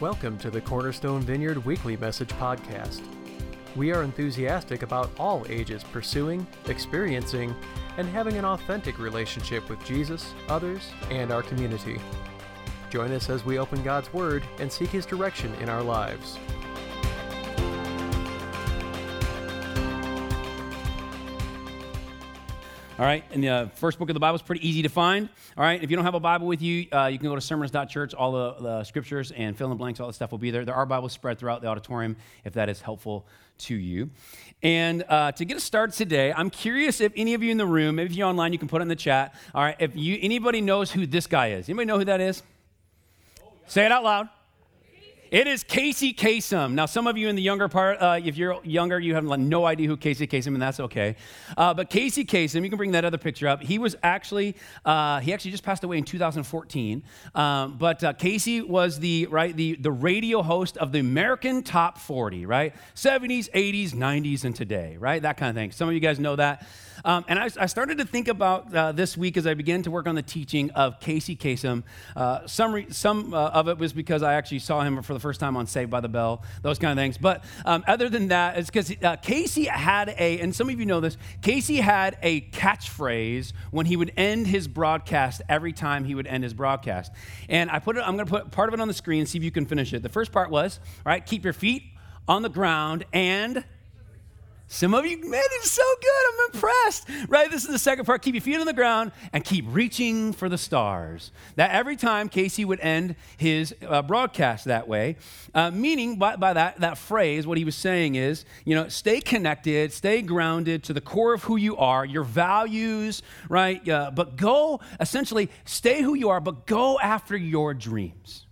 Welcome to the Cornerstone Vineyard Weekly Message Podcast. We are enthusiastic about all ages pursuing, experiencing, and having an authentic relationship with Jesus, others, and our community. Join us as we open God's Word and seek His direction in our lives. All right, and the first book of the Bible is pretty easy to find. All right, if you don't have a Bible with you, uh, you can go to sermons.church. All the, the scriptures and fill in the blanks, all the stuff will be there. There are Bibles spread throughout the auditorium if that is helpful to you. And uh, to get us started today, I'm curious if any of you in the room, maybe if you're online, you can put it in the chat. All right, if you anybody knows who this guy is, anybody know who that is? Say it out loud. It is Casey Kasem. Now, some of you in the younger part, uh, if you're younger, you have no idea who Casey Kasem, and that's okay. Uh, but Casey Kasem, you can bring that other picture up. He was actually, uh, he actually just passed away in 2014. Um, but uh, Casey was the right the the radio host of the American Top 40, right? 70s, 80s, 90s, and today, right? That kind of thing. Some of you guys know that. Um, and I, I, started to think about uh, this week as I began to work on the teaching of Casey Kasem. Uh, some re- some of it was because I actually saw him for the first time on Saved by the Bell, those kind of things. But um, other than that, it's because uh, Casey had a, and some of you know this, Casey had a catchphrase when he would end his broadcast every time he would end his broadcast. And I put it, I'm going to put part of it on the screen, see if you can finish it. The first part was, all right, keep your feet on the ground and some of you, man, it's so good. I'm impressed. Right? This is the second part. Keep your feet on the ground and keep reaching for the stars. That every time Casey would end his uh, broadcast that way, uh, meaning by, by that, that phrase, what he was saying is, you know, stay connected, stay grounded to the core of who you are, your values, right? Uh, but go, essentially, stay who you are, but go after your dreams.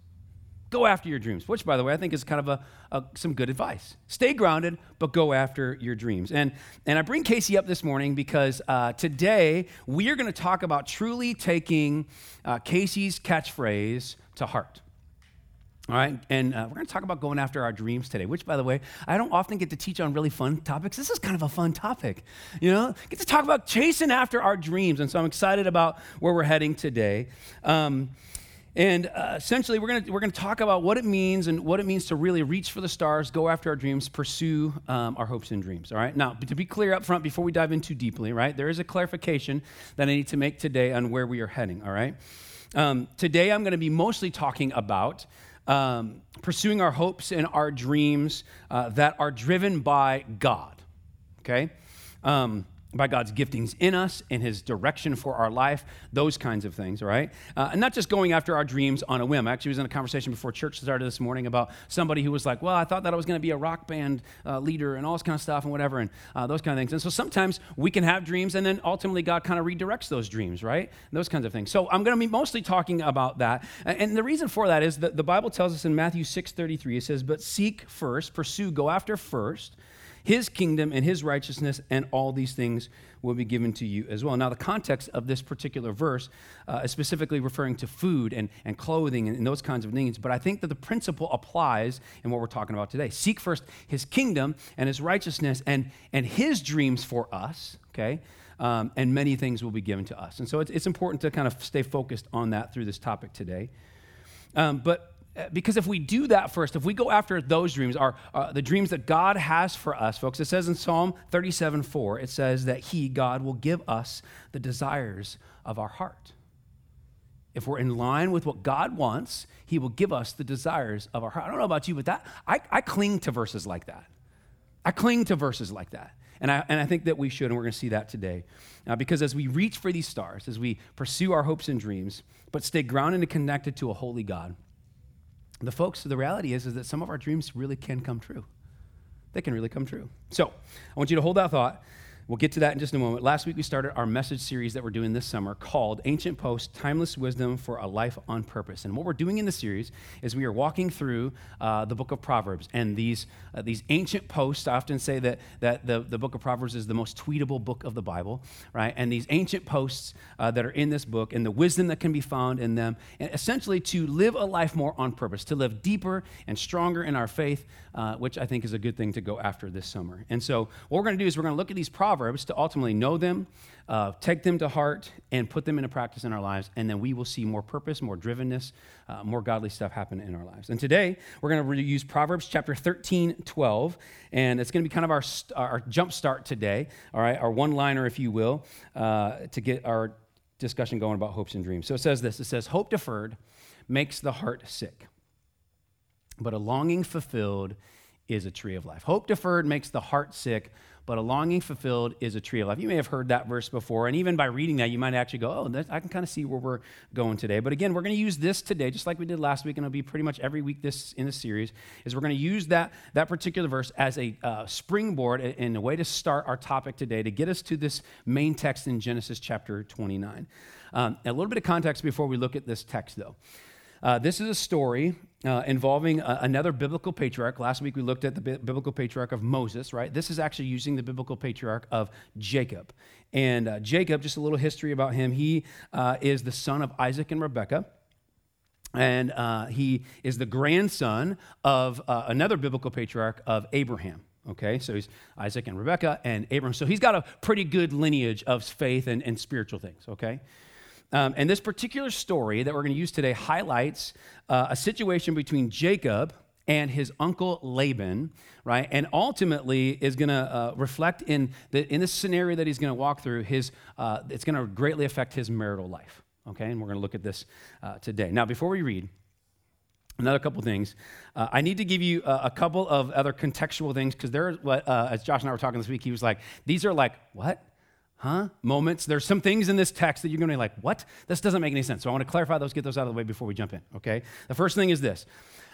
Go after your dreams, which, by the way, I think is kind of a, a, some good advice. Stay grounded, but go after your dreams. And, and I bring Casey up this morning because uh, today we are going to talk about truly taking uh, Casey's catchphrase to heart. All right, and uh, we're going to talk about going after our dreams today, which, by the way, I don't often get to teach on really fun topics. This is kind of a fun topic, you know? Get to talk about chasing after our dreams, and so I'm excited about where we're heading today. Um, and uh, essentially, we're going we're gonna talk about what it means and what it means to really reach for the stars, go after our dreams, pursue um, our hopes and dreams. All right? Now, to be clear up front, before we dive in too deeply, right, there is a clarification that I need to make today on where we are heading. All right? Um, today, I'm going to be mostly talking about um, pursuing our hopes and our dreams uh, that are driven by God. Okay? Um, by God's giftings in us and His direction for our life, those kinds of things, right? Uh, and not just going after our dreams on a whim. I actually was in a conversation before church started this morning about somebody who was like, well, I thought that I was going to be a rock band uh, leader and all this kind of stuff and whatever, and uh, those kind of things. And so sometimes we can have dreams and then ultimately God kind of redirects those dreams, right? And those kinds of things. So I'm going to be mostly talking about that. And the reason for that is that the Bible tells us in Matthew 6.33, it says, but seek first, pursue, go after first his kingdom and his righteousness, and all these things will be given to you as well. Now, the context of this particular verse uh, is specifically referring to food and, and clothing and, and those kinds of needs, but I think that the principle applies in what we're talking about today. Seek first his kingdom and his righteousness and, and his dreams for us, okay? Um, and many things will be given to us. And so it's, it's important to kind of stay focused on that through this topic today. Um, but because if we do that first, if we go after those dreams, are uh, the dreams that God has for us, folks, it says in Psalm 37 4, it says that He, God, will give us the desires of our heart. If we're in line with what God wants, He will give us the desires of our heart. I don't know about you, but that I, I cling to verses like that. I cling to verses like that. And I, and I think that we should, and we're going to see that today. Uh, because as we reach for these stars, as we pursue our hopes and dreams, but stay grounded and connected to a holy God, the folks, the reality is, is that some of our dreams really can come true. They can really come true. So I want you to hold that thought. We'll get to that in just a moment. Last week, we started our message series that we're doing this summer called Ancient Post Timeless Wisdom for a Life on Purpose. And what we're doing in the series is we are walking through uh, the book of Proverbs. And these, uh, these ancient posts, I often say that, that the, the book of Proverbs is the most tweetable book of the Bible, right? And these ancient posts uh, that are in this book and the wisdom that can be found in them, and essentially to live a life more on purpose, to live deeper and stronger in our faith, uh, which I think is a good thing to go after this summer. And so, what we're going to do is we're going to look at these Proverbs Proverbs to ultimately know them, uh, take them to heart, and put them into practice in our lives. And then we will see more purpose, more drivenness, uh, more godly stuff happen in our lives. And today, we're going to use Proverbs chapter 13, 12. And it's going to be kind of our, our jump start today, all right, our one liner, if you will, uh, to get our discussion going about hopes and dreams. So it says this it says, Hope deferred makes the heart sick, but a longing fulfilled is a tree of life. Hope deferred makes the heart sick, but a longing fulfilled is a tree of life. You may have heard that verse before, and even by reading that, you might actually go, oh, I can kind of see where we're going today. But again, we're going to use this today, just like we did last week, and it'll be pretty much every week this in the series, is we're going to use that, that particular verse as a uh, springboard and a way to start our topic today to get us to this main text in Genesis chapter 29. Um, a little bit of context before we look at this text, though. Uh, this is a story uh, involving a, another biblical patriarch. Last week we looked at the bi- biblical patriarch of Moses, right? This is actually using the biblical patriarch of Jacob. And uh, Jacob, just a little history about him, he uh, is the son of Isaac and Rebekah. And uh, he is the grandson of uh, another biblical patriarch of Abraham. Okay, so he's Isaac and Rebekah and Abraham. So he's got a pretty good lineage of faith and, and spiritual things, okay? Um, and this particular story that we're going to use today highlights uh, a situation between Jacob and his uncle Laban, right? And ultimately is going to uh, reflect in the in this scenario that he's going to walk through. His uh, it's going to greatly affect his marital life. Okay, and we're going to look at this uh, today. Now, before we read. Another couple things. Uh, I need to give you a, a, couple of other contextual things because there, uh, as Josh and I were talking this week, he was like, "These are like what? Huh moments. There's some things in this text that you're going to be like, what? This doesn't make any sense. So I want to clarify those, get those out of the way before we jump in, okay? The first thing is this.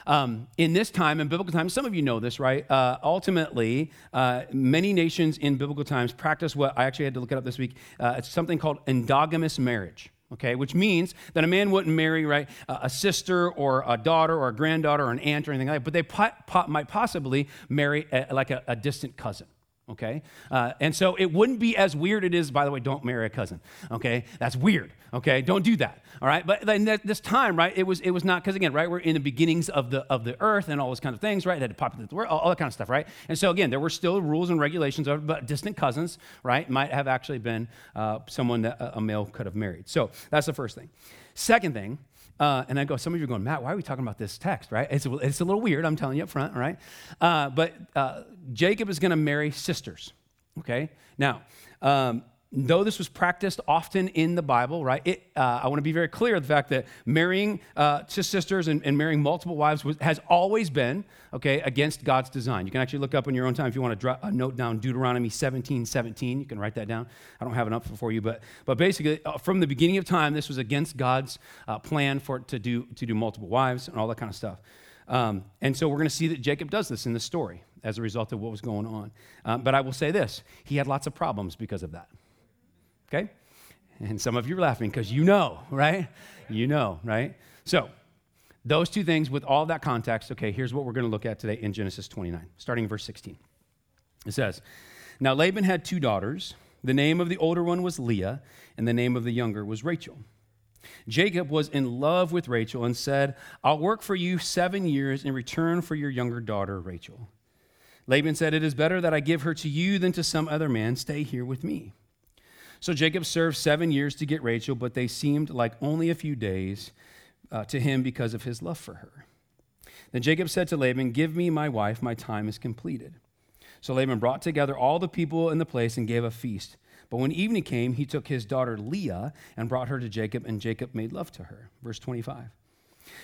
Um, in this time, in biblical times, some of you know this, right? Uh, ultimately, uh, many nations in biblical times practice what I actually had to look it up this week. Uh, it's something called endogamous marriage okay which means that a man wouldn't marry right a sister or a daughter or a granddaughter or an aunt or anything like that but they po- po- might possibly marry a, like a, a distant cousin okay? Uh, and so it wouldn't be as weird it is, by the way, don't marry a cousin, okay? That's weird, okay? Don't do that, all right? But then this time, right, it was, it was not, because again, right, we're in the beginnings of the, of the earth and all those kind of things, right? It had to populate the world, all, all that kind of stuff, right? And so again, there were still rules and regulations, of, but distant cousins, right, might have actually been uh, someone that a male could have married. So that's the first thing. Second thing, uh, and I go, some of you are going, Matt, why are we talking about this text, right? It's, it's a little weird, I'm telling you up front, all right? Uh, but uh, Jacob is going to marry sisters, okay? Now, um, though this was practiced often in the Bible, right? It, uh, I want to be very clear the fact that marrying uh, sisters and, and, marrying multiple wives was, has always been, okay, against God's design. You can actually look up in your own time if you want to draw, a note down Deuteronomy 17, 17. You can write that down. I don't have it up for you, but, but basically, uh, from the beginning of time, this was against God's uh, plan for to do, to do multiple wives and all that kind of stuff. Um, and so we're going to see that Jacob does this in the story as a result of what was going on. Um, but I will say this he had lots of problems because of that. Okay? And some of you are laughing because you know, right? You know, right? So, those two things with all that context, okay, here's what we're going to look at today in Genesis 29, starting in verse 16. It says, Now Laban had two daughters. The name of the older one was Leah, and the name of the younger was Rachel. Jacob was in love with Rachel and said, I'll work for you seven years in return for your younger daughter, Rachel. Laban said, It is better that I give her to you than to some other man. Stay here with me. So Jacob served seven years to get Rachel, but they seemed like only a few days uh, to him because of his love for her. Then Jacob said to Laban, Give me my wife, my time is completed. So Laban brought together all the people in the place and gave a feast. But when evening came, he took his daughter Leah and brought her to Jacob, and Jacob made love to her. Verse 25.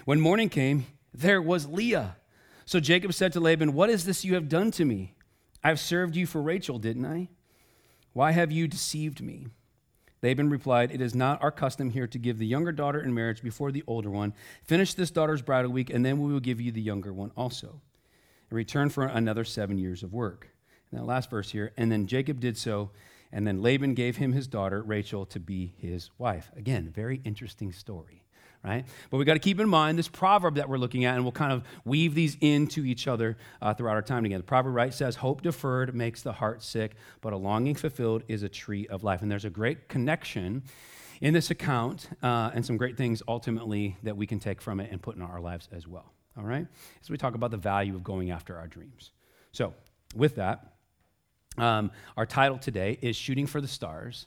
When morning came, there was Leah. So Jacob said to Laban, What is this you have done to me? I have served you for Rachel, didn't I? Why have you deceived me? Laban replied, It is not our custom here to give the younger daughter in marriage before the older one. Finish this daughter's bridal week, and then we will give you the younger one also, in return for another seven years of work. And that last verse here, and then Jacob did so, and then Laban gave him his daughter, Rachel, to be his wife. Again, very interesting story right? But we got to keep in mind this proverb that we're looking at, and we'll kind of weave these into each other uh, throughout our time together. The proverb, right, says, Hope deferred makes the heart sick, but a longing fulfilled is a tree of life. And there's a great connection in this account uh, and some great things ultimately that we can take from it and put in our lives as well, all right? As we talk about the value of going after our dreams. So, with that, Um, our title today is Shooting for the Stars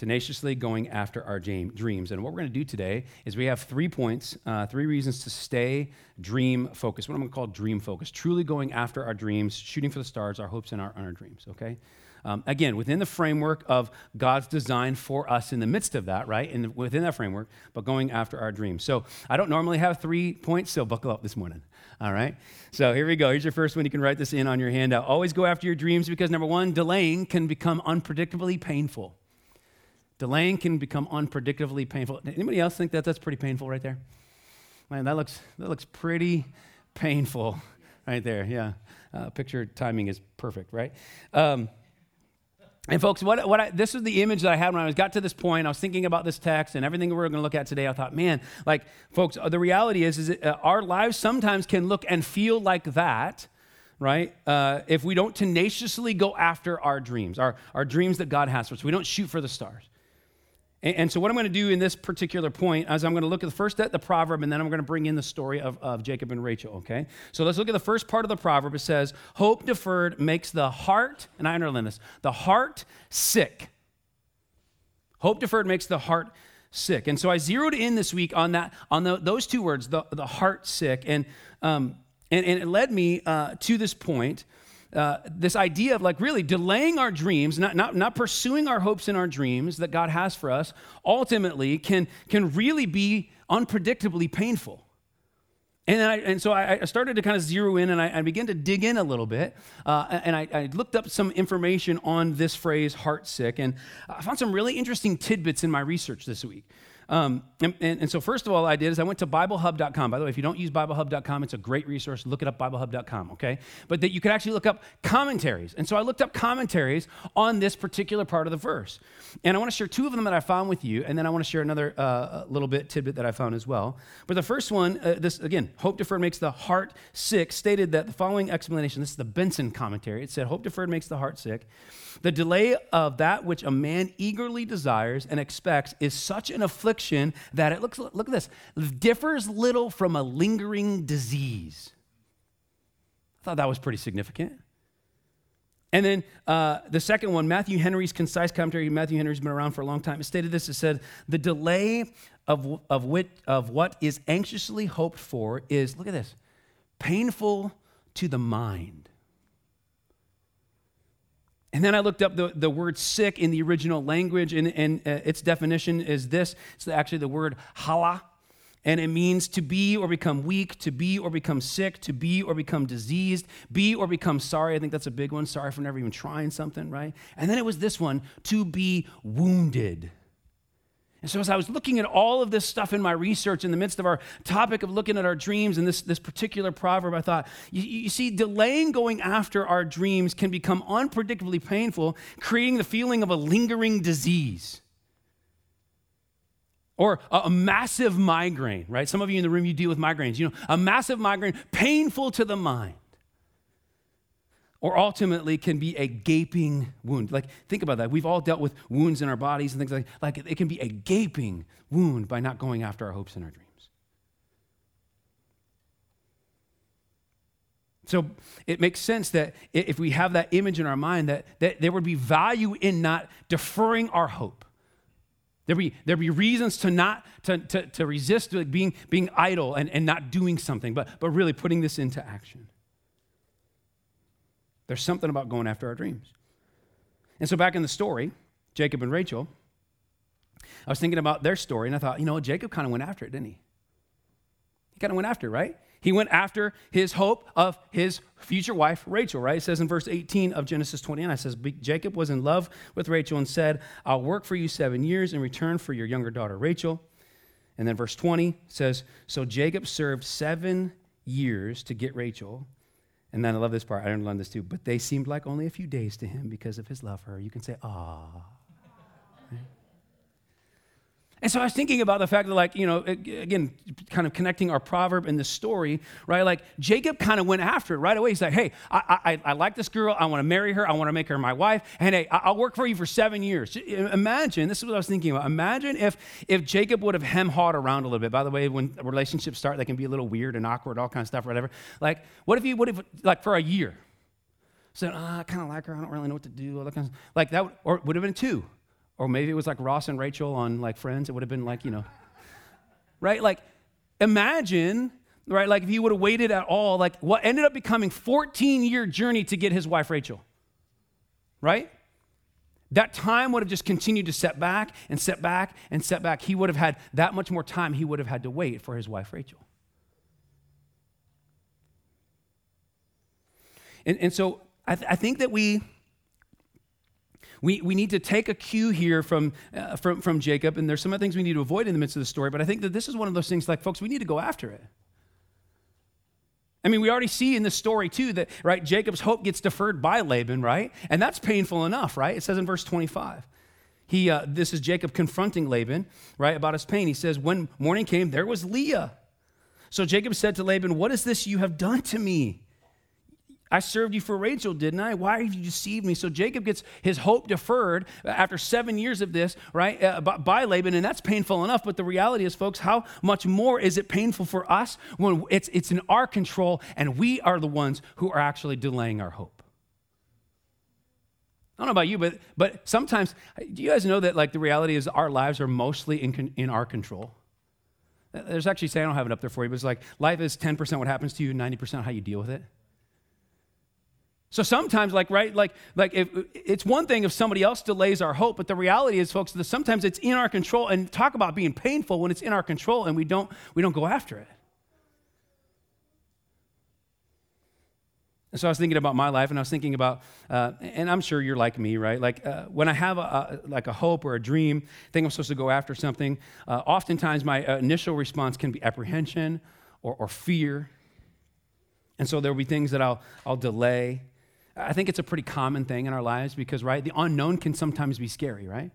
tenaciously going after our dreams. And what we're going to do today is we have three points, uh, three reasons to stay dream focused, what I'm going to call dream focused, truly going after our dreams, shooting for the stars, our hopes and our, and our dreams, okay? Um, again, within the framework of God's design for us in the midst of that, right? And within that framework, but going after our dreams. So I don't normally have three points, so buckle up this morning. All right? So here we go. Here's your first one. You can write this in on your handout. Always go after your dreams because number one, delaying can become unpredictably painful. Delaying can become unpredictably painful. Anybody else think that that's pretty painful right there? Man, that looks, that looks pretty painful right there. Yeah. Uh, picture timing is perfect, right? Um, and folks, what, what I, this is the image that I had when I was got to this point. I was thinking about this text and everything we are going to look at today. I thought, man, like, folks, the reality is, is that, uh, our lives sometimes can look and feel like that, right? Uh, if we don't tenaciously go after our dreams, our, our dreams that God has for us. We don't shoot for the stars. And, so, what I'm going to do in this particular point is I'm going to look at the first at the proverb, and then I'm going to bring in the story of, of Jacob and Rachel, okay? So, let's look at the first part of the proverb. It says, Hope deferred makes the heart, and I underline this, the heart sick. Hope deferred makes the heart sick. And so I zeroed in this week on that, on the, those two words, the, the heart sick. And, um, and, and it led me uh, to this point uh, this idea of like really delaying our dreams, not, not, not pursuing our hopes and our dreams that God has for us, ultimately can, can really be unpredictably painful. And, I, and so I, started to kind of zero in and I, I began to dig in a little bit. Uh, and I, I, looked up some information on this phrase, heart sick. And I found some really interesting tidbits in my research this week. Um, and, and, and, so, first of all, I did is I went to BibleHub.com. By the way, if you don't use BibleHub.com, it's a great resource. Look it up, BibleHub.com, okay? But that you could actually look up commentaries. And so I looked up commentaries on this particular part of the verse. And I want to share two of them that I found with you, and then I want to share another uh, little bit tidbit that I found as well. But the first one, uh, this again, hope deferred makes the heart sick, stated that the following explanation this is the Benson commentary. It said, Hope deferred makes the heart sick. The delay of that which a man eagerly desires and expects is such an affliction that it looks, look at this, differs little from a lingering disease. I thought that was pretty significant. And then uh, the second one, Matthew Henry's concise commentary, Matthew Henry's been around for a long time, it stated this it said, The delay of, of, wit, of what is anxiously hoped for is, look at this, painful to the mind. And then I looked up the, the word sick in the original language, and, and uh, its definition is this it's actually the word hala, and it means to be or become weak, to be or become sick, to be or become diseased, be or become sorry. I think that's a big one. Sorry for never even trying something, right? And then it was this one to be wounded. And so, as I was looking at all of this stuff in my research in the midst of our topic of looking at our dreams and this, this particular proverb, I thought, you, you see, delaying going after our dreams can become unpredictably painful, creating the feeling of a lingering disease or a, a, massive migraine, right? Some of you in the room, you deal with migraines. You know, a massive migraine, painful to the mind or ultimately can be a gaping wound. Like, think about that. We've all dealt with wounds in our bodies and things like Like, it can be a gaping wound by not going after our hopes and our dreams. So it makes sense that if we have that image in our mind, that, that there would be value in not deferring our hope. There'd be, there'd be reasons to not to, to, to resist being, being idle and, and not doing something, but, but really putting this into action. There's something about going after our dreams. And so, back in the story, Jacob and Rachel, I was thinking about their story, and I thought, you know, Jacob kind of went after it, didn't he? He kind of went after it, right? He went after his hope of his future wife, Rachel, right? It says in verse 18 of Genesis 29, it says, Jacob was in love with Rachel and said, I'll work for you seven years in return for your younger daughter, Rachel. And then verse 20 says, So Jacob served seven years to get Rachel. And then I love this part. I didn't learn this too. But they seemed like only a few days to him because of his love for her. You can say, ah. And so I was thinking about the fact that, like, you know, again, kind of connecting our proverb and the story, right? Like, Jacob kind of went after it right away. He's like, hey, I, I, I like this girl. I want to marry her. I want to make her my wife. And hey, I'll work for you for seven years. Imagine, this is what I was thinking about. Imagine if, if Jacob would have hem hawed around a little bit. By the way, when relationships start, they can be a little weird and awkward, all kinds of stuff, whatever. Like, what if he would have, like, for a year? Said, oh, I kind of like her. I don't really know what to do. All that kind of, like that, would, or would have been two. Or maybe it was like Ross and Rachel on like Friends. It would have been like, you know, right? Like, imagine, right? Like if he would have waited at all, like what ended up becoming 14 year journey to get his wife Rachel, right? That time would have just continued to set back and set back and set back. He would have had that much more time he would have had to wait for his wife Rachel. And, and so I, th- I think that we, we, we need to take a cue here from, uh, from, from Jacob, and there's some other things we need to avoid in the midst of the story, but I think that this is one of those things like, folks, we need to go after it. I mean, we already see in this story too that, right, Jacob's hope gets deferred by Laban, right? And that's painful enough, right? It says in verse 25. He, uh, this is Jacob confronting Laban, right, about his pain. He says, When morning came, there was Leah. So Jacob said to Laban, What is this you have done to me? I served you for Rachel, didn't I? Why have you deceived me? So Jacob gets his hope deferred after seven years of this, right, uh, by Laban, and that's painful enough. But the reality is, folks, how much more is it painful for us when it's, it's in our control and we are the ones who are actually delaying our hope? I don't know about you, but, but sometimes, do you guys know that like the reality is our lives are mostly in, in our control? There's actually, say, I don't have it up there for you, but it's like life is 10% what happens to you, 90% how you deal with it. So sometimes, like, right, like, like if, it's one thing if somebody else delays our hope, but the reality is, folks, that sometimes it's in our control. And talk about being painful when it's in our control and we don't, we don't go after it. And so I was thinking about my life, and I was thinking about, uh, and I'm sure you're like me, right? Like uh, when I have a, a, like a hope or a dream, think I'm supposed to go after something. Uh, oftentimes, my initial response can be apprehension or, or fear, and so there will be things that I'll I'll delay. I think it's a pretty common thing in our lives because, right, the unknown can sometimes be scary, right?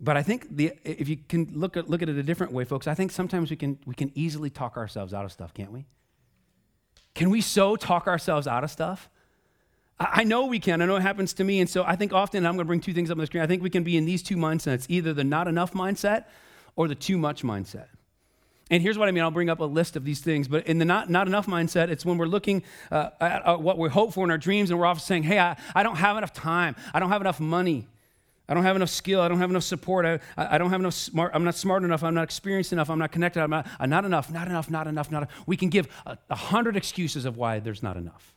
But I think the, if you can look at, look at it a different way, folks, I think sometimes we can, we can easily talk ourselves out of stuff, can't we? Can we so talk ourselves out of stuff? I, I know we can. I know it happens to me. And so I think often, I'm going to bring two things up on the screen. I think we can be in these two mindsets either the not enough mindset or the too much mindset. And here's what I mean I'll bring up a list of these things, but in the not, not enough mindset, it's when we're looking uh, at uh, what we hope for in our dreams and we're often saying, hey, I, I don't have enough time, I don't have enough money. I don't have enough skill. I don't have enough support. I, I don't have enough smart. I'm not smart enough. I'm not experienced enough. I'm not connected. I'm not, I'm not enough, not enough, not enough, not enough. We can give a, a hundred excuses of why there's not enough.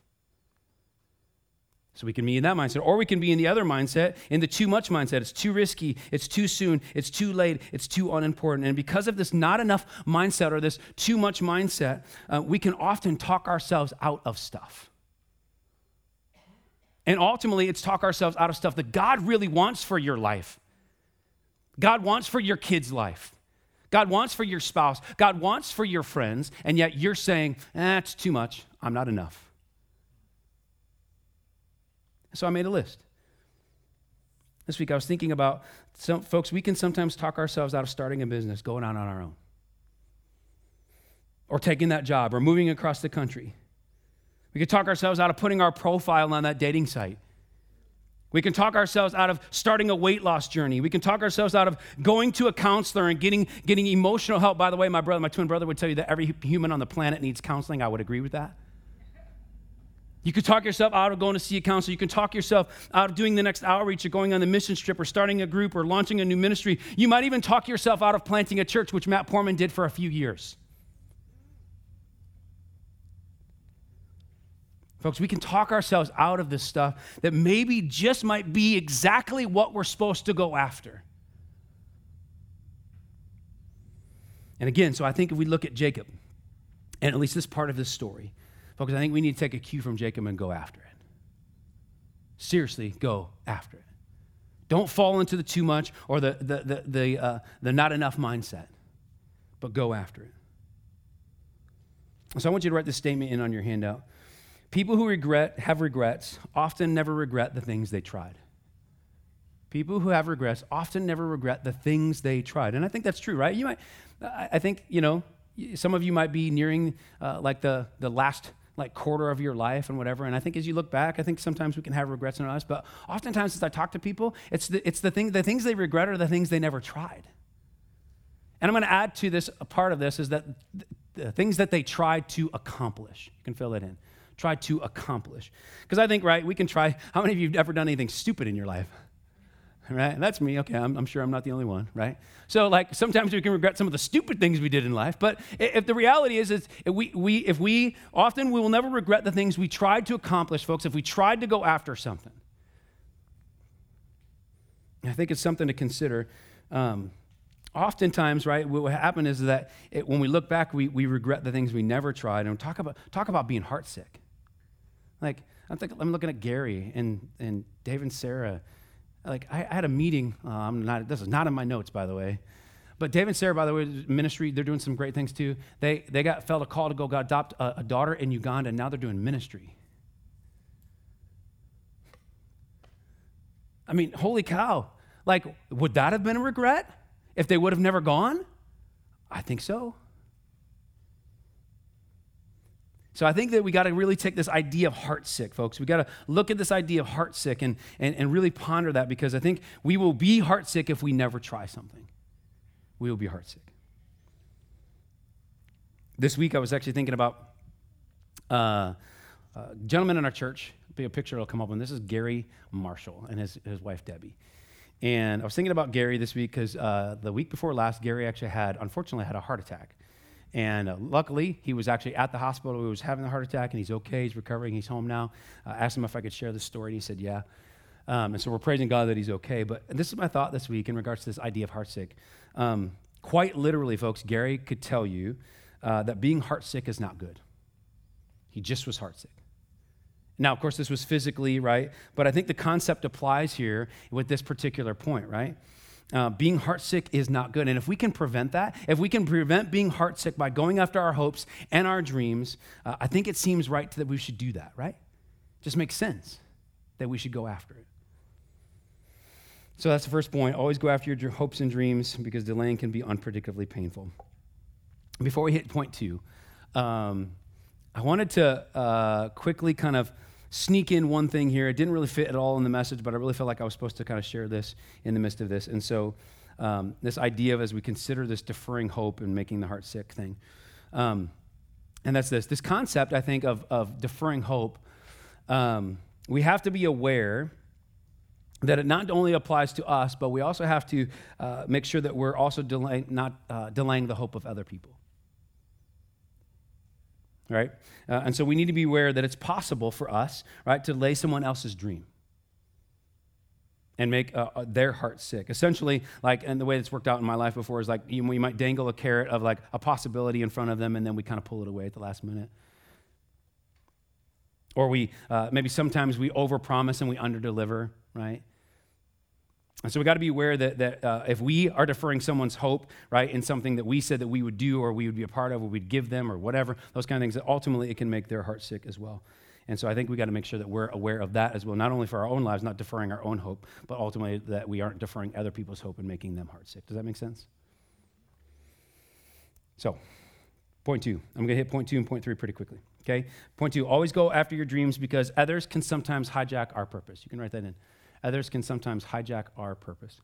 So we can be in that mindset. Or we can be in the other mindset, in the too much mindset. It's too risky, it's too soon, it's too late, it's too unimportant. And because of this not enough mindset or this too much mindset, uh, we can often talk ourselves out of stuff. And ultimately, it's talk ourselves out of stuff that God really wants for your life. God wants for your kid's life. God wants for your spouse. God wants for your friends. And yet you're saying, eh, too much. I'm not enough. So I made a list. This week I was thinking about some folks, we can sometimes talk ourselves out of starting a business, going out on our own, or taking that job, or moving across the country. We can talk ourselves out of putting our profile on that dating site. We can talk ourselves out of starting a weight loss journey. We can talk ourselves out of going to a counselor and getting, getting emotional help. By the way, my brother, my twin brother would tell you that every human on the planet needs counseling. I would agree with that. You could talk yourself out of going to see a counselor. You can talk yourself out of doing the next outreach or going on the mission trip or starting a group or launching a new ministry. You might even talk yourself out of planting a church, which Matt Poorman did for a few years. Folks, we can talk ourselves out of this stuff that maybe just might be exactly what we're supposed to go after. And again, so I think if we look at Jacob, and at least this part of this story, Folks, I think we need to take a cue from Jacob and go after it. Seriously, go after it. Don't fall into the too much or the, the, the, the, uh, the not enough mindset, but go after it. So I want you to write this statement in on your handout. People who regret, have regrets, often never regret the things they tried. People who have regrets often never regret the things they tried. And I think that's true, right? You might, I think, you know, some of you might be nearing uh, like the, the last like quarter of your life and whatever. And I think as you look back, I think sometimes we can have regrets in our lives, but oftentimes as I talk to people, it's the, it's the, thing, the things they regret are the things they never tried. And I'm going to add to this, a part of this is that the things that they tried to accomplish. You can fill that in. tried to accomplish. Because I think, right, we can try. How many of you have ever done anything stupid in your life? Right? And That's me. Okay, I'm, I'm, sure I'm not the only one, right? So, like, sometimes we can regret some of the stupid things we did in life, but if the reality is, is if we, we, if we often we will never regret the things we tried to accomplish, folks, if we tried to go after something. I think it's something to consider. Um, oftentimes, right, what happen is that it, when we look back, we, we regret the things we never tried. And talk about, talk about being heartsick. Like, I'm, thinking, I'm looking at Gary and, and Dave and Sarah. Like, I, I had a meeting. Uh, I'm not, this is not in my notes, by the way. But Dave and Sarah, by the way, ministry, they're doing some great things too. They, they got felt a call to go adopt a, a daughter in Uganda, and now they're doing ministry. I mean, holy cow. Like, would that have been a regret? if they would have never gone? I think so. So I think that we got to really take this idea of heartsick, folks. We got to look at this idea of heartsick and, and, and really ponder that because I think we will be heartsick if we never try something. We will be heartsick. This week I was actually thinking about uh, a gentleman in our church. Be a picture will come up, and this is Gary Marshall and his, his wife Debbie. And I was thinking about Gary this week because uh, the week before last, Gary actually had, unfortunately, had a heart attack. And uh, luckily, he was actually at the hospital. He was having a heart attack, and he's okay. He's recovering. He's home now. I asked him if I could share this story, and he said, yeah. Um, and so we're praising God that he's okay. But this is my thought this week in regards to this idea of heartsick. Um, quite literally, folks, Gary could tell you uh, that being heartsick is not good. He just was heartsick. Now, of course, this was physically, right? But I think the concept applies here with this particular point, right? Uh, being heartsick is not good. And if we can prevent that, if we can prevent being heartsick by going after our hopes and our dreams, uh, I think it seems right that we should do that, right? Just makes sense that we should go after it. So that's the first point. Always go after your hopes and dreams because delaying can be unpredictably painful. Before we hit point two, um, I wanted to uh, quickly kind of sneak in one thing here. It didn't really fit at all in the message, but I really felt like I was supposed to kind of share this in the midst of this. And so, um, this idea of as we consider this deferring hope and making the heart sick thing. Um, and that's this this concept, I think, of, of deferring hope. Um, we have to be aware that it not only applies to us, but we also have to uh, make sure that we're also delay, not uh, delaying the hope of other people right? Uh, and so we need to be aware that it's possible for us, right, to lay someone else's dream and make uh, uh, their heart sick. Essentially, like, and the way it's worked out in my life before is like you, we might dangle a carrot of like a possibility in front of them and then we kind of pull it away at the last minute. Or we, uh, maybe sometimes we overpromise and we underdeliver, right? And so we got to be aware that, that uh, if we are deferring someone's hope, right, in something that we said that we would do or we would be a part of or we'd give them or whatever, those kind of things, that ultimately it can make their heart sick as well. And so I think we got to make sure that we're aware of that as well, not only for our own lives, not deferring our own hope, but ultimately that we aren't deferring other people's hope and making them heart sick. Does that make sense? So, point two. I'm going to hit point two and point three pretty quickly. Okay? Point two always go after your dreams because others can sometimes hijack our purpose. You can write that in others can sometimes hijack our purpose.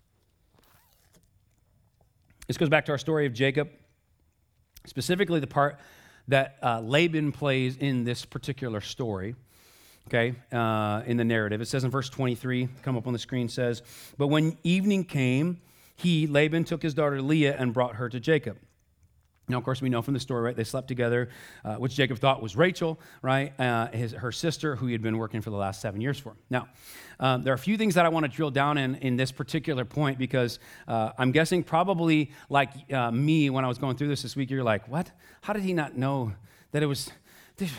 This goes back to our story of Jacob, specifically the part that uh, Laban plays in this particular story, okay, uh, in the narrative. It says in verse 23, come up on the screen, says, But when evening came, he, Laban, took his daughter Leah and brought her to Jacob. Now, of course, we know from the story, right? They slept together, uh, which Jacob thought was Rachel, right? Uh, his, her sister, who he had been working for the last seven years for. Now, um, there are a few things that I want to drill down in in this particular point because uh, I'm guessing probably like uh, me when I was going through this this week, you're like, what? How did he not know that it was? This,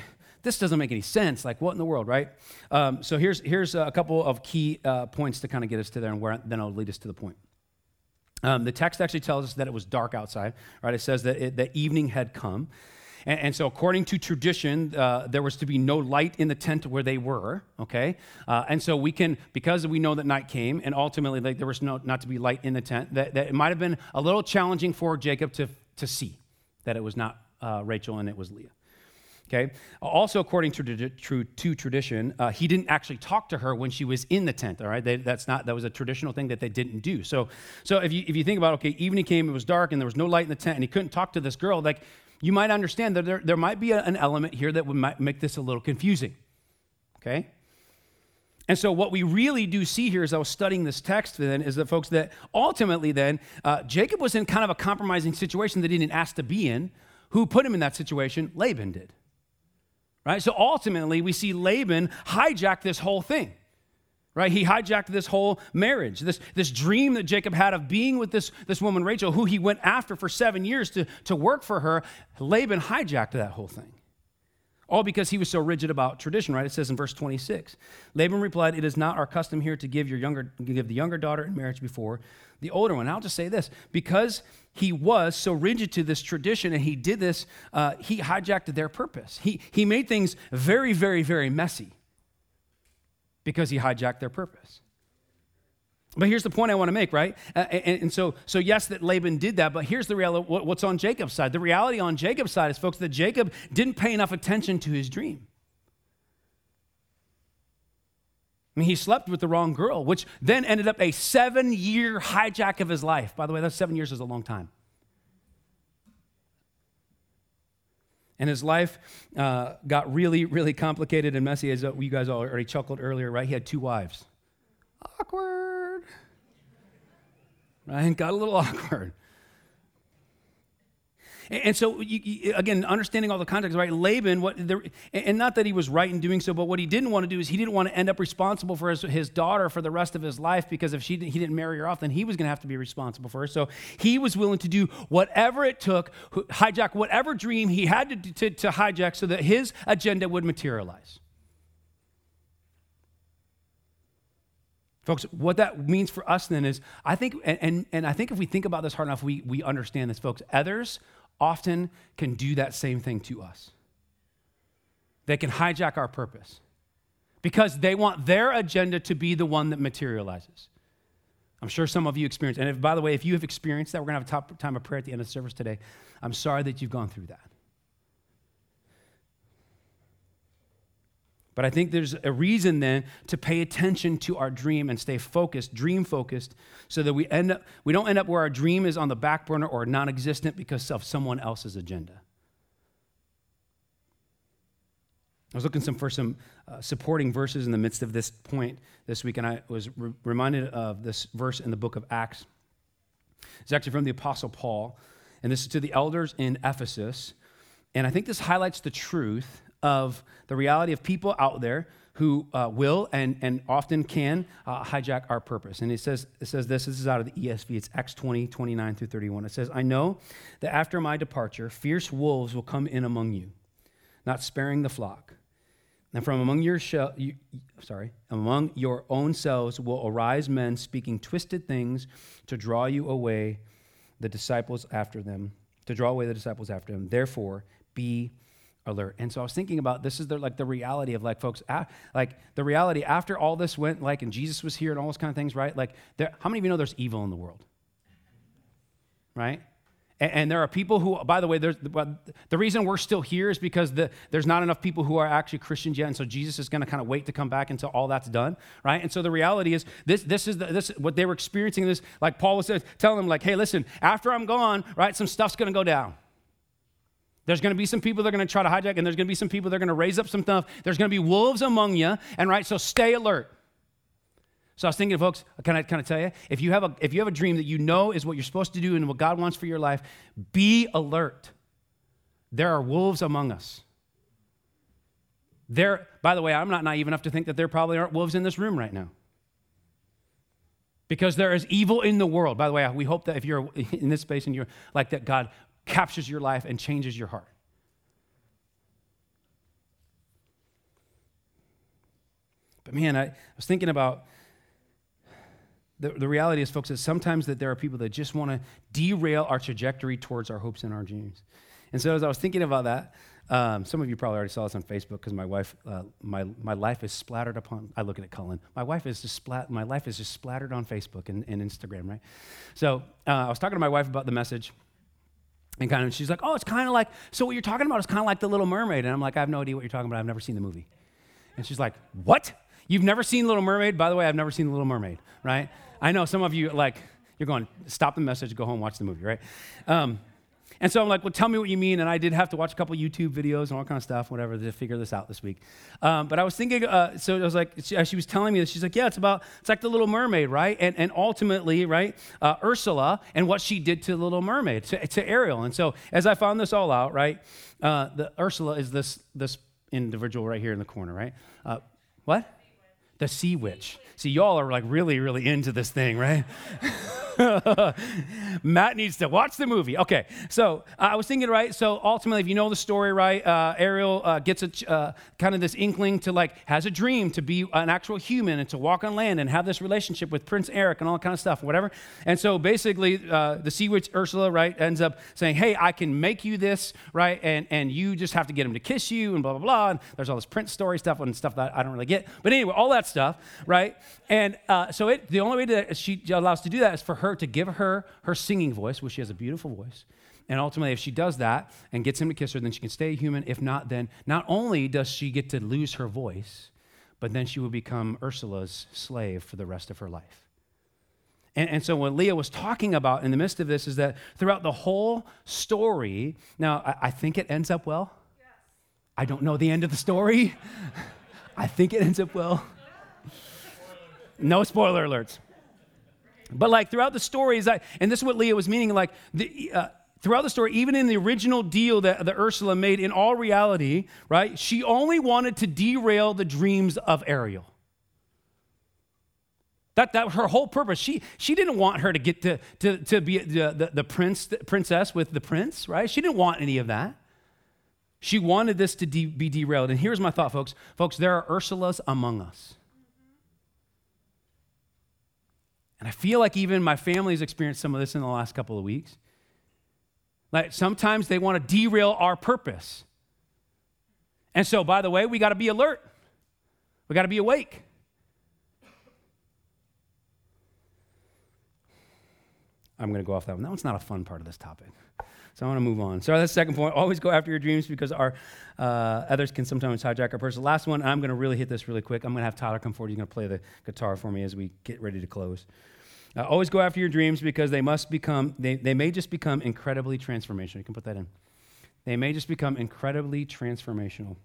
this doesn't make any sense. Like, what in the world, right? Um, so here's here's a couple of key uh, points to kind of get us to there, and where then I'll lead us to the point. Um, the text actually tells us that it was dark outside, right? It says that, it, that evening had come. And, and so, according to tradition, uh, there was to be no light in the tent where they were, okay? Uh, and so, we can, because we know that night came, and ultimately like, there was no, not to be light in the tent, that, that it might have been a little challenging for Jacob to, to see that it was not uh, Rachel and it was Leah. Okay. Also, according to, to, to tradition, uh, he didn't actually talk to her when she was in the tent. All right, they, that's not that was a traditional thing that they didn't do. So, so if you if you think about okay, evening came, it was dark, and there was no light in the tent, and he couldn't talk to this girl. Like, you might understand that there, there might be a, an element here that would might make this a little confusing. Okay? And so, what we really do see here as I was studying this text, then, is that folks, that ultimately, then, uh, Jacob was in kind of a compromising situation that he didn't ask to be in. Who put him in that situation? Laban did. Right? So, ultimately, we see Laban hijack this whole thing. Right? He hijacked this whole marriage, this, this dream that Jacob had of being with this, this woman, Rachel, who he went after for seven years to, to work for her. Laban hijacked that whole thing. All because he was so rigid about tradition, right? It says in verse 26. Laban replied, It is not our custom here to give your younger give the younger daughter in marriage before the older one. I'll just say this because he was so rigid to this tradition and he did this, uh, he hijacked their purpose. He, he made things very, very, very messy because he hijacked their purpose. But here's the point I want to make, right? Uh, and, and, so, so yes, that Laban did that, but here's the reality what's on Jacob's side. The reality on Jacob's side is, folks, that Jacob didn't pay enough attention to his dream. I mean, he slept with the wrong girl, which then ended up a seven year hijack of his life. By the way, that seven years is a long time. And his life uh, got really, really complicated and messy, as you guys already chuckled earlier, right? He had two wives. Awkward right? Got a little awkward. And so, you, again, understanding all the context, right? Laban, what, the, and not that he was right in doing so, but what he didn't want to do is he didn't want to end up responsible for his, his daughter for the rest of his life because if she he didn't marry her off, then he was going to have to be responsible for her. So he was willing to do whatever it took, hijack whatever dream he had to, to, to hijack so that his agenda would materialize. Folks, what that means for us then is, I think, and, and, and, I think if we think about this hard enough, we, we understand this, folks. Others often can do that same thing to us. They can hijack our purpose because they want their agenda to be the one that materializes. I'm sure some of you experience, and if, by the way, if you have experienced that, we're going to have a top time of prayer at the end of the service today. I'm sorry that you've gone through that. But I think there's a reason then to pay attention to our dream and stay focused, dream focused, so that we end up we don't end up where our dream is on the back burner or non-existent because of someone else's agenda. I was looking some, for some uh, supporting verses in the midst of this point this week, and I was re- reminded of this verse in the book of Acts. It's actually from the Apostle Paul, and this is to the elders in Ephesus. And I think this highlights the truth of the reality of people out there who uh, will and, and often can uh, hijack our purpose. And it says, it says this, this is out of the ESV, it's Acts 20, 29 through 31. It says, I know that after my departure, fierce wolves will come in among you, not sparing the flock. And from among your shell, you, sorry, among your own selves will arise men speaking twisted things to draw you away the disciples after them, to draw away the disciples after them. Therefore, be alert. And so I was thinking about this is the, like the reality of like folks, like the reality after all this went like and Jesus was here and all those kind of things, right? Like there, how many of you know there's evil in the world? Right? And, and there are people who, by the way, there's, the reason we're still here is because the, there's not enough people who are actually Christians yet. And so Jesus is going to kind of wait to come back until all that's done, right? And so the reality is this, this is the, this, what they were experiencing this, like Paul was telling them like, hey, listen, after I'm gone, right, some stuff's going to go down. There's going to be some people that are going to try to hijack, and there's going to be some people that are going to raise up some stuff. There's going to be wolves among you, and right, so stay alert. So I was thinking, folks, can I kind of tell you? If you have a if you have a dream that you know is what you're supposed to do and what God wants for your life, be alert. There are wolves among us. There, by the way, I'm not naive enough to think that there probably aren't wolves in this room right now. Because there is evil in the world. By the way, we hope that if you're in this space and you're like that, God captures your life and changes your heart. But man, I, I was thinking about the, the reality is, folks, that sometimes that there are people that just want to derail our trajectory towards our hopes and our dreams. And so as I was thinking about that, um, some of you probably already saw this on Facebook because my wife, uh, my, my life is splattered upon, I look at it, Cullen. My wife is just splat, my life is just splattered on Facebook and, and Instagram, right? So uh, I was talking to my wife about the message and kind of, she's like, oh, it's kind of like, so what you're talking about is kind of like The Little Mermaid. And I'm like, I have no idea what you're talking about. I've never seen the movie. And she's like, what? You've never seen Little Mermaid? By the way, I've never seen The Little Mermaid, right? I know some of you, like, you're going, stop the message, go home, watch the movie, right? Um, And so I'm like, well, tell me what you mean. And I did have to watch a couple YouTube videos and all kind of stuff, whatever, to figure this out this week. Um, but I was thinking, uh, so I was like, she, she was telling me this, she's like, yeah, it's about, it's like the Little Mermaid, right? And, and ultimately, right, uh, Ursula and what she did to the Little Mermaid, to, to Ariel. And so as I found this all out, right, uh, the Ursula is this this individual right here in the corner, right? Uh, what? The sea witch. See, y'all are like really, really into this thing, right? Matt needs to watch the movie. Okay, so uh, I was thinking, right? So ultimately, if you know the story, right, uh, Ariel uh, gets a uh, kind of this inkling to like has a dream to be an actual human and to walk on land and have this relationship with Prince Eric and all kind of stuff, whatever. And so basically, uh, the sea witch Ursula, right, ends up saying, "Hey, I can make you this, right, and and you just have to get him to kiss you and blah blah blah." And there's all this Prince story stuff and stuff that I don't really get, but anyway, all that stuff, right? And uh, so it the only way that she allows to do that is for her to give her her singing voice, which she has a beautiful voice. And ultimately, if she does that and gets him to kiss her, then she can stay human. If not, then not only does she get to lose her voice, but then she will become Ursula's slave for the rest of her life. And, and, so, what Leah was talking about in the midst of this is that throughout the whole story, now I, I think it ends up well. Yes. I don't know the end of the story. I think it ends up well. No spoiler alerts. But like throughout the stories, I, and this is what Leah was meaning, like the, uh, throughout the story, even in the original deal that, that Ursula made, in all reality, right, she only wanted to derail the dreams of Ariel. That, that her whole purpose. She, she didn't want her to get to, to, to be the, the, the prince, the princess with the prince, right? She didn't want any of that. She wanted this to de- be derailed. And here's my thought, folks. Folks, there are Ursulas among us. And I feel like even my family has experienced some of this in the last couple of weeks. Like sometimes they want to derail our purpose. And so, by the way, we got to be alert. We got to be awake. I'm going to go off that one. That one's not a fun part of this topic. So I want to move on. So that's the second point. Always go after your dreams because our uh, others can sometimes hijack our. The last one, I'm going to really hit this really quick. I'm going to have Tyler come forward. He's going to play the guitar for me as we get ready to close. Uh, always go after your dreams because they must become, they, they may just become incredibly transformational. You can put that in. They may just become incredibly transformational.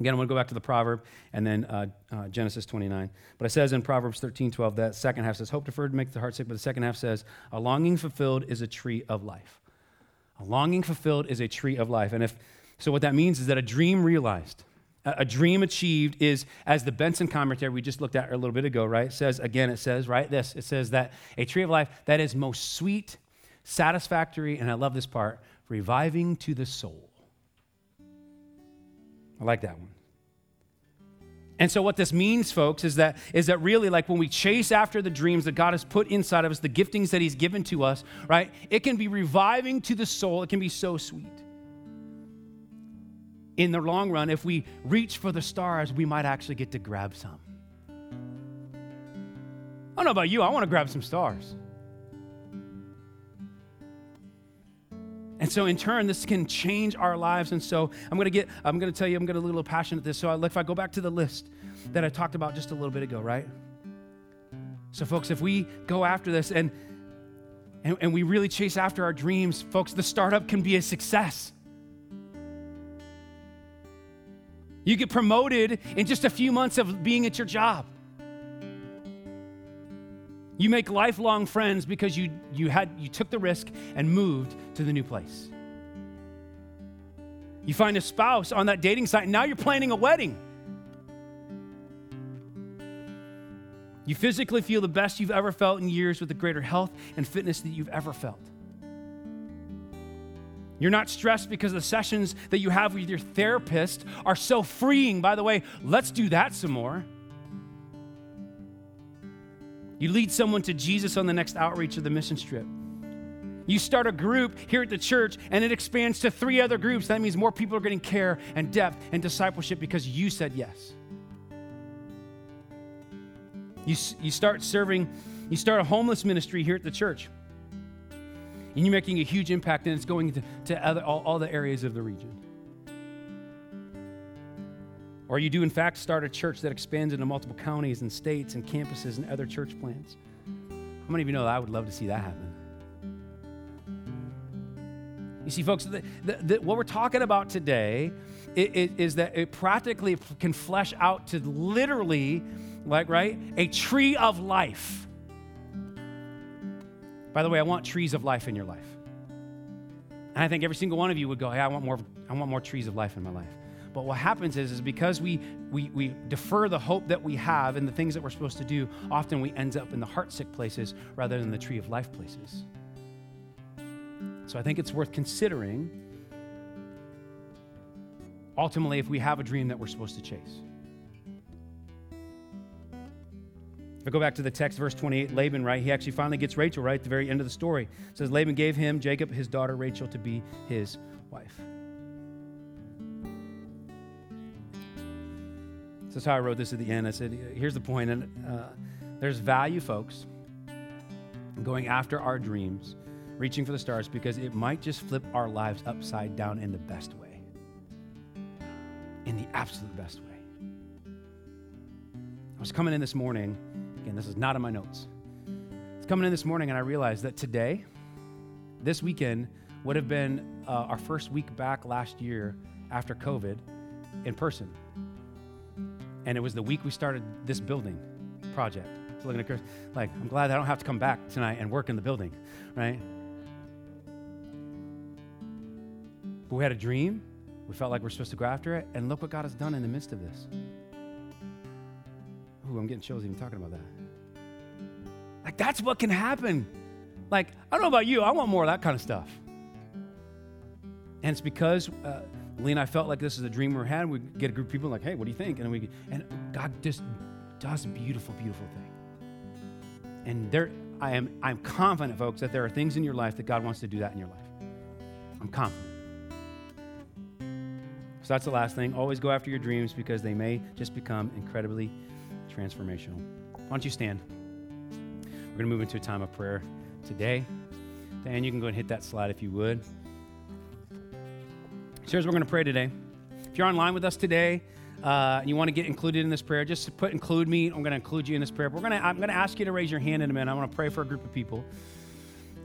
Again, I'm going to go back to the proverb and then uh, uh, Genesis 29. But it says in Proverbs 13, 12, that second half says, Hope deferred makes the heart sick, but the second half says, A longing fulfilled is a tree of life. A longing fulfilled is a tree of life. And if so, what that means is that a dream realized, a dream achieved is, as the Benson commentary we just looked at a little bit ago, right? It says, again, it says, right, this, it says that a tree of life that is most sweet, satisfactory, and I love this part, reviving to the soul. I like that one. And so what this means, folks, is that is that really like when we chase after the dreams that God has put inside of us, the giftings that He's given to us, right? It can be reviving to the soul. It can be so sweet in the long run, if we reach for the stars, we might actually get to grab some. I don't know about you, I want to grab some stars. And so, in turn, this can change our lives. And so, I'm to get, I'm to tell you, I'm to get a little passionate at this. So, if I go back to the list that I talked about just a little bit ago, right? So, folks, if we go after this and, and, and we really chase after our dreams, folks, the startup can be a success. You get promoted in just a few months of being at your job. You make lifelong friends because you, you, had, you took the risk and moved to the new place. You find a spouse on that dating site, and now you're planning a wedding. You physically feel the best you've ever felt in years with the greater health and fitness that you've ever felt. You're not stressed because the sessions that you have with your therapist are so freeing. By the way, let's do that some more. You lead someone to Jesus on the next outreach of the mission trip. You start a group here at the church and it expands to three other groups. That means more people are getting care and depth and discipleship because you said yes. You, you start serving, you start a homeless ministry here at the church and you're making a huge impact, and it's going to, to other, all, all the areas of the region. Or you do, in fact, start a church that expands into multiple counties and states and campuses and other church plants. How many of you know that I would love to see that happen? You see, folks, the, the, the, what we're talking about today is, is that it practically can flesh out to literally, like, right, a tree of life. By the way, I want trees of life in your life. And I think every single one of you would go, hey, I want more, I want more trees of life in my life. But what happens is, is because we, we, we defer the hope that we have and the things that we're supposed to do, often we end up in the heartsick places rather than the tree of life places. So I think it's worth considering ultimately if we have a dream that we're supposed to chase. If I go back to the text, verse 28, Laban, right? He actually finally gets Rachel, right? At the very end of the story. It says, Laban gave him, Jacob, his daughter Rachel, to be his wife. This is how I wrote this at the end. I said, here's the point. And uh, there's value, folks, going after our dreams reaching for the stars because it might just flip our lives upside down in the best way. In the absolute best way. I was coming in this morning, again, this is not in my notes. It's coming in this morning, and I realized that today, this weekend, would have been uh, our first week back last year after COVID in person. And it was the week we started this building project. Looking at Chris, like, I'm glad I don't have to come back tonight and work in the building, right? But we had a dream. We felt like we're supposed to go after it. And look what God has done in the midst of this. Ooh, I'm getting chills even talking about that. Like, that's what can happen. Like, I don't know about you, I want more of that kind of stuff. And it's because uh, Lee and I felt like this is a dream we had. We get a group of people like, hey, what do you think? And we and God just does beautiful, beautiful thing. And there, I am, I'm confident, folks, that there are things in your life that God wants to do that in your life. I'm confident. So that's the last thing. Always go after your dreams because they may just become incredibly transformational. Why don't you stand? We're going to move into a time of prayer today. Dan, you can go and hit that slide if you would. So here's what we're going to pray today. If you're online with us today, uh, and you want to get included in this prayer, just put include me. I'm going to include you in this prayer. We're going to, I'm going to ask you to raise your hand in a minute. I want to pray for a group of people.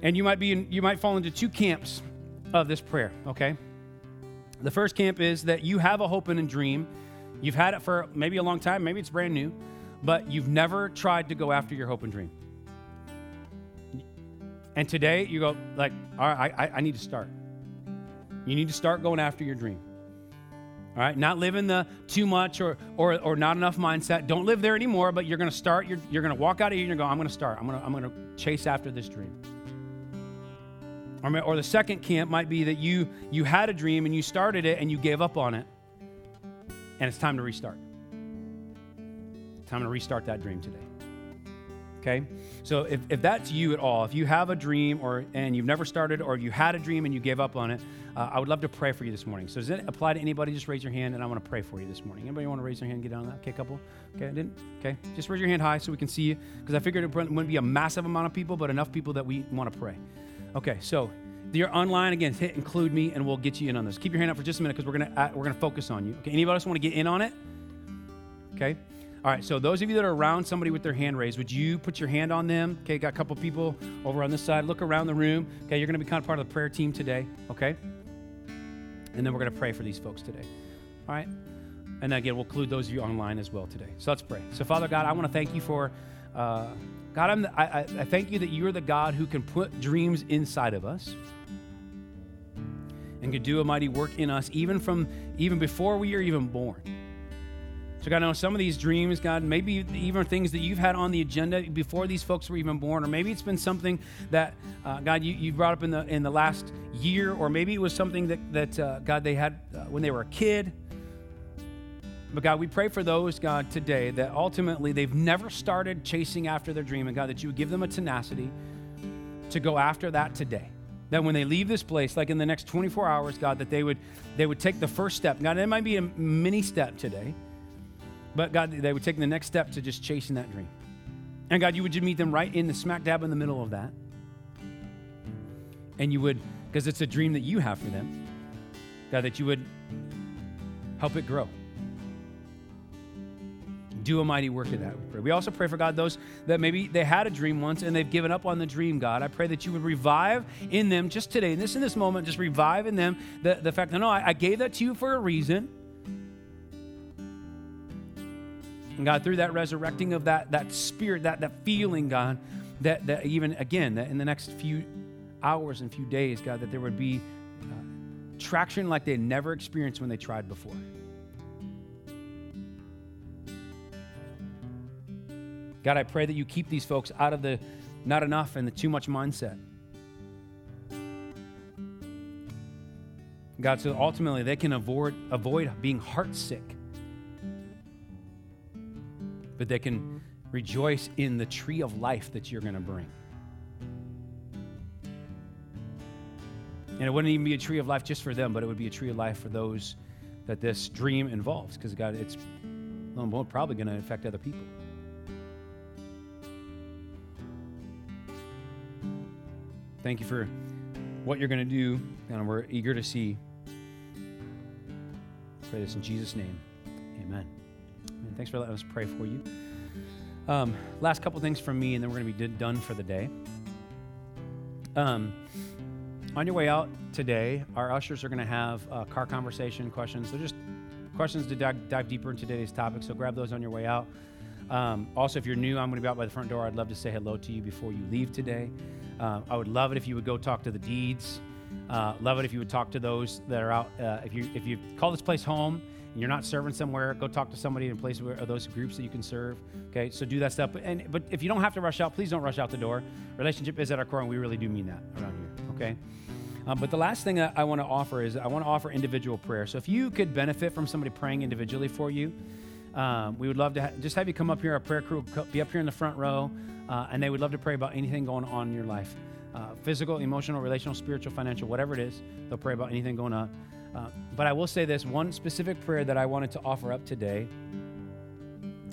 And you might be in, you might fall into two camps of this prayer, okay? The first camp is that you have a hope and a dream. You've had it for maybe a long time, maybe it's brand new, but you've never tried to go after your hope and dream. And today you go, like, all right, I, I need to start. You need to start going after your dream. All right, not living the too much or, or, or not enough mindset. Don't live there anymore, but you're going to start, you're, you're going to walk out of here and going, I'm going to start. I'm going to, I'm to chase after this dream. Or, or the second camp might be that you, you had a dream and you started it and you gave up on it. And it's time to restart. Time to restart that dream today. Okay? So if, if that's you at all, if you have a dream or and you've never started, or you had a dream and you gave up on it, uh, I would love to pray for you this morning. So does it apply to anybody? Just raise your hand and I want to pray for you this morning. Anybody want to raise their hand and get on that? Okay, couple? Okay, I didn't? Okay. Just raise your hand high so we can see you. Because I figured it wouldn't be a massive amount of people, but enough people that we want to pray. Okay, so you're online again. Hit include me, and we'll get you in on this. Keep your hand up for just a minute because we're gonna uh, we're gonna focus on you. Okay. Anybody else want to get in on it? Okay. All right. So those of you that are around somebody with their hand raised, would you put your hand on them? Okay. Got a couple people over on this side. Look around the room. Okay. You're gonna be kind of part of the prayer team today. Okay. And then we're gonna pray for these folks today. All right. And again, we'll include those of you online as well today. So let's pray. So Father God, I want to thank you for. Uh, God, I'm the, I, I thank you that you're the God who can put dreams inside of us and can do a mighty work in us even from even before we are even born. So, God, I know some of these dreams, God, maybe even things that you've had on the agenda before these folks were even born, or maybe it's been something that, uh, God, you, you brought up in the in the last year, or maybe it was something that that uh, God they had uh, when they were a kid. But God, we pray for those, God, today that ultimately they've never started chasing after their dream, and God, that you would give them a tenacity to go after that today. That when they leave this place, like in the next 24 hours, God, that they would they would take the first step. God, it might be a mini step today, but God, they would take the next step to just chasing that dream. And God, you would just meet them right in the smack dab in the middle of that. And you would, because it's a dream that you have for them, God, that you would help it grow do a mighty work in that. We, pray. we also pray for God those that maybe they had a dream once and they've given up on the dream, God. I pray that you would revive in them just today, in this in this moment, just revive in them the, the fact that no, I, I gave that to you for a reason. And God, through that resurrecting of that, that spirit, that, that feeling, God, that, that even again, that in the next few hours and few days, God, that there would be uh, traction like they never experienced when they tried before. God, I pray that you keep these folks out of the not enough and the too much mindset. God, so ultimately they can avoid, avoid being heartsick but they can rejoice in the tree of life that you're going to bring. And it wouldn't even be a tree of life just for them, but it would be a tree of life for those that this dream involves. Because, God, it's probably going to affect other people. Thank you for what you're going to do, and we're eager to see. Pray this in Jesus' name. Amen. Thanks for letting us pray for you. Um, last couple things from me, and then we're going to be done for the day. Um, on your way out today, our ushers are going to have a car conversation questions. They're just questions to dive, dive, deeper into today's topic, so grab those on your way out. Um, also, if you're new, I'm going to be out by the front door. I'd love to say hello to you before you leave today. Uh, I would love it if you would go talk to the deeds. Uh, love it if you would talk to those that are out. Uh, if you if you call this place home and you're not serving somewhere, go talk to somebody in place where those groups that you can serve. Okay, so do that stuff. But, and but if you don't have to rush out, please don't rush out the door. Relationship is at our core, and we really do mean that around here. Okay. Um, but the last thing I, I want to offer is I want to offer individual prayer. So if you could benefit from somebody praying individually for you, um, we would love to ha- just have you come up here. Our prayer crew will be up here in the front row, uh, and they would love to pray about anything going on in your life uh, physical, emotional, relational, spiritual, financial, whatever it is. They'll pray about anything going on. Uh, but I will say this one specific prayer that I wanted to offer up today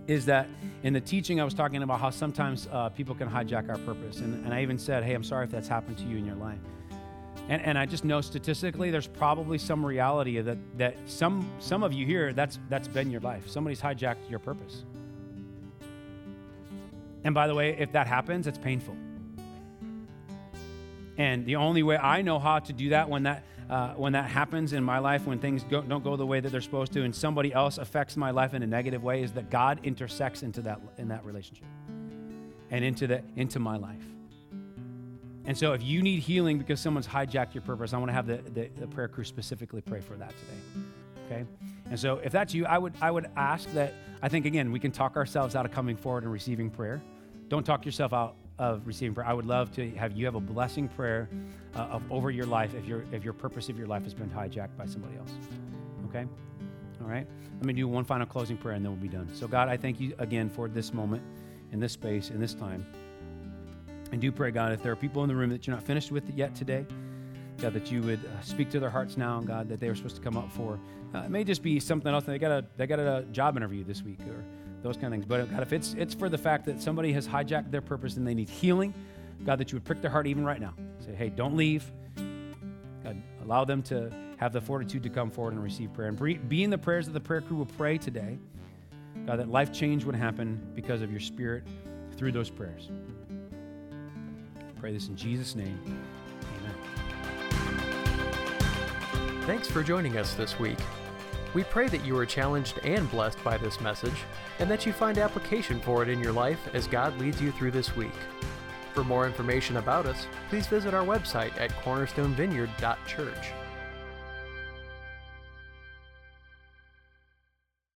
is that in the teaching, I was talking about how sometimes uh, people can hijack our purpose. And, and I even said, hey, I'm sorry if that's happened to you in your life. And, and I just know statistically, there's probably some reality that, that some, some of you here, that's, that's been your life. Somebody's hijacked your purpose. And by the way, if that happens, it's painful. And the only way I know how to do that when that uh, when that happens in my life, when things go, don't go the way that they're supposed to, and somebody else affects my life in a negative way, is that God intersects into that in that relationship and into the into my life. And so, if you need healing because someone's hijacked your purpose, I want to have the, the, the prayer crew specifically pray for that today. Okay. And so, if that's you, I would I would ask that. I think again we can talk ourselves out of coming forward and receiving prayer. Don't talk yourself out of receiving prayer. I would love to have you have a blessing prayer uh, of over your life if your if your purpose of your life has been hijacked by somebody else. Okay? All right? Let me do one final closing prayer and then we'll be done. So God, I thank you again for this moment in this space in this time. And do pray, God, if there are people in the room that you're not finished with yet today, God, that you would uh, speak to their hearts now, God, that they were supposed to come up for. Uh, it may just be something else. They got a they got a job interview this week, or those kind of things. But God, if it's it's for the fact that somebody has hijacked their purpose and they need healing, God, that you would prick their heart even right now. Say, hey, don't leave. God, allow them to have the fortitude to come forward and receive prayer. And be in the prayers that the prayer crew will pray today, God, that life change would happen because of your spirit through those prayers. pray this in Jesus' name. Amen. Thanks for joining us this week. We pray that you are challenged and blessed by this message, and that you find application for it in your life as God leads you through this week. For more information about us, please visit our website at cornerstonevineyard.church.